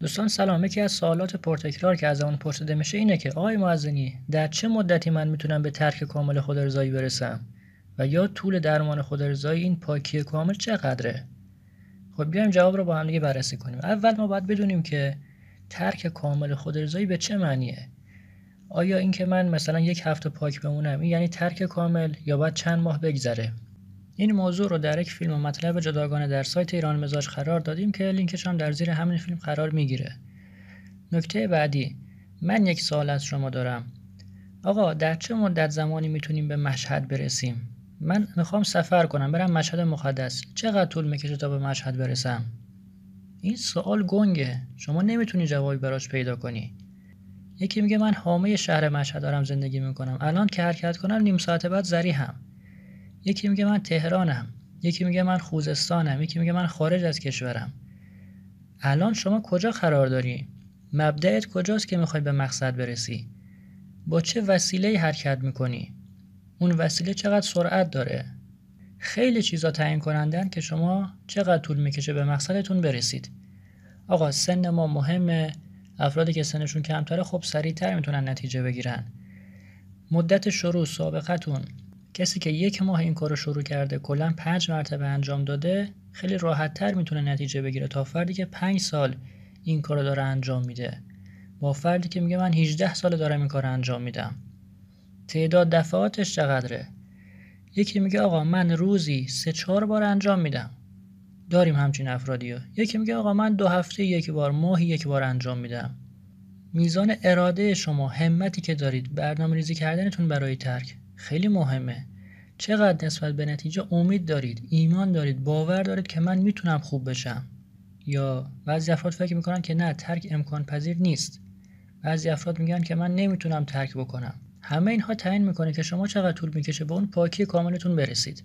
دوستان سلام. یکی از سوالات پرتکرار که از اون پرسیده میشه اینه که آقای معزنی در چه مدتی من می‌تونم به ترک کامل خودارضایی برسم؟ و یا طول درمان خودارضایی این پاکی کامل چقدره؟ خب بیایم جواب رو با هم دیگه بررسی کنیم. اول ما باید بدونیم که ترک کامل خودارضایی به چه معنیه. آیا اینکه من مثلا یک هفته پاک بمونم این یعنی ترک کامل یا باید چند ماه بگذره؟ این موضوع رو در یک فیلم و مطلب جداگانه در سایت ایران مزاج قرار دادیم که لینکش هم در زیر همین فیلم قرار می‌گیره. نکته بعدی من یک سوال از شما دارم. آقا در چه مدت زمانی می‌تونیم به مشهد برسیم؟ من می‌خوام سفر کنم برم مشهد مقدس. چقدر طول می‌کشه تا به مشهد برسم؟ این سوال گنگه. شما نمی‌تونی جوابی براش پیدا کنی. یکی میگه من حامه شهر مشهد دارم زندگی می‌کنم. الان که حرکت کنم نیم ساعت بعد زری هم یکی میگه من تهرانم یکی میگه من خوزستانم یکی میگه من خارج از کشورم. الان شما کجا قرار داری؟ مبدعت کجاست که می‌خوای به مقصد برسی؟ با چه وسیله حرکت می‌کنی؟ اون وسیله چقدر سرعت داره؟ خیلی چیزا تعیین کنندن که شما چقدر طول می‌کشه به مقصدتون برسید. آقا سن ما مهمه. افرادی که سنشون کمتره خب سریعتر می‌تونن نتیجه بگیرن. مدت شروع سابقتون کسی که یک ماه این کار رو شروع کرده کلا پنج مرتبه انجام داده خیلی راحت تر می‌تونه نتیجه بگیره تا فردی که پنج سال این کار رو داره انجام میده. با فردی که میگه من 18 سال دارم این کار انجام میدم. تعداد دفعاتش چقدره؟ یکی میگه آقا من روزی سه چهار بار انجام میدم. داریم همچین افرادی. یکی میگه آقا من دو هفته یک بار ماهی یک بار انجام میدم. میزان اراده شما همتی که دارید برنامه ریزی کردنتون برای ترک. خیلی مهمه. چقدر نسبت به نتیجه امید دارید ایمان دارید باور دارید که من می‌تونم خوب بشم؟ یا بعضی افراد فکر می‌کنن که نه ترک امکان پذیر نیست. بعضی افراد میگن که من نمی‌تونم ترک بکنم. همه اینها تعیین می‌کنه که شما چقدر طول می‌کشه به اون پاکی کاملتون برسید.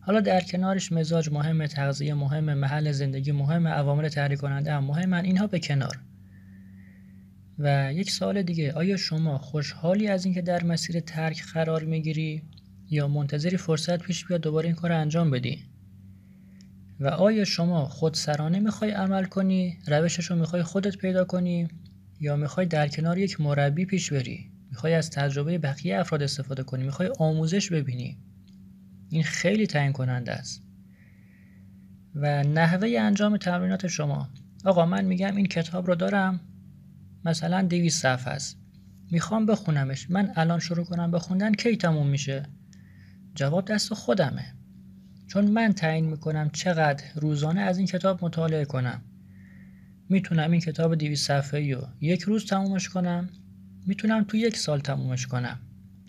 حالا در کنارش مزاج مهمه تغذیه مهمه محل زندگی مهمه عوامل تحریک کننده هم مهمن اینها به کنار. و یک سال دیگه. آیا شما خوشحالی از اینکه در مسیر ترک قرار می‌گیری یا منتظری فرصت پیش بیاد دوباره این کار انجام بدی؟ و آیا شما خودسرانه می‌خوای عمل کنی روشش رو می‌خوای خودت پیدا کنی یا می‌خوای در کنار یک مربی پیش بری؟ می‌خوای از تجربه بقیه افراد استفاده کنی؟ می‌خوای آموزش ببینی؟ این خیلی تعیین کننده است. و نحوه انجام تمرینات شما. آقا من میگم این کتاب رو دارم. مثلا 200 صفحه است. می‌خوام بخونمش. من الان شروع کنم بخوندن کی تموم میشه؟ جواب دست خودمه. چون من تعیین می‌کنم چقدر روزانه از این کتاب مطالعه کنم. می‌تونم این کتاب 200 صفحه‌ای رو یک روز تمومش کنم. می‌تونم تو یک سال تمومش کنم.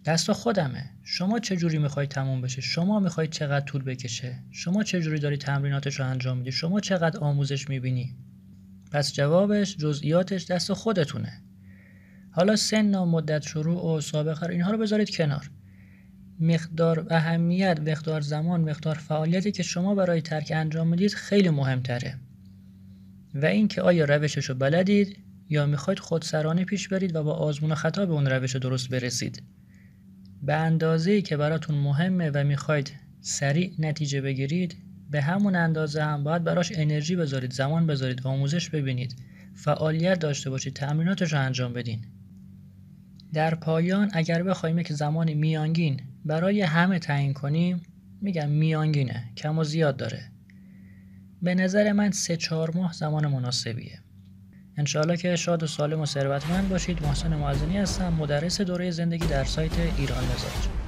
دست خودمه. شما چه جوری می‌خواید تموم بشه؟ شما می‌خواید چقدر طول بکشه؟ شما چه جوری داری تمریناتش رو انجام میدی؟ شما چقدر آموزش می‌بینی؟ پس جوابش جزئیاتش دست خودتونه. حالا سن و مدت شروع و سابقه اینها رو بذارید کنار. مقدار اهمیت مقدار زمان مقدار فعالیتی که شما برای ترک انجام می‌دید خیلی مهمتره. و اینکه آیا روشش رو بلدید یا می‌خواید خودسرانه پیش برید و با آزمون و خطا به اون روش درست برسید. به اندازه که براتون مهمه و می‌خواید سریع نتیجه بگیرید به همون اندازه هم باید براش انرژی بذارید زمان بذارید آموزش ببینید. فعالیت داشته باشید تمریناتش رو انجام بدین. در پایان اگر بخوایم یک زمان میانگین برای همه تعیین کنیم میگم میانگینه کم و زیاد داره. به نظر من سه چهار ماه زمان مناسبیه. انشاءالله که شاد و سالم و ثروتمند باشید. محسن معزنی هستم مدرس دوره زندگی در سایت ایران مزاج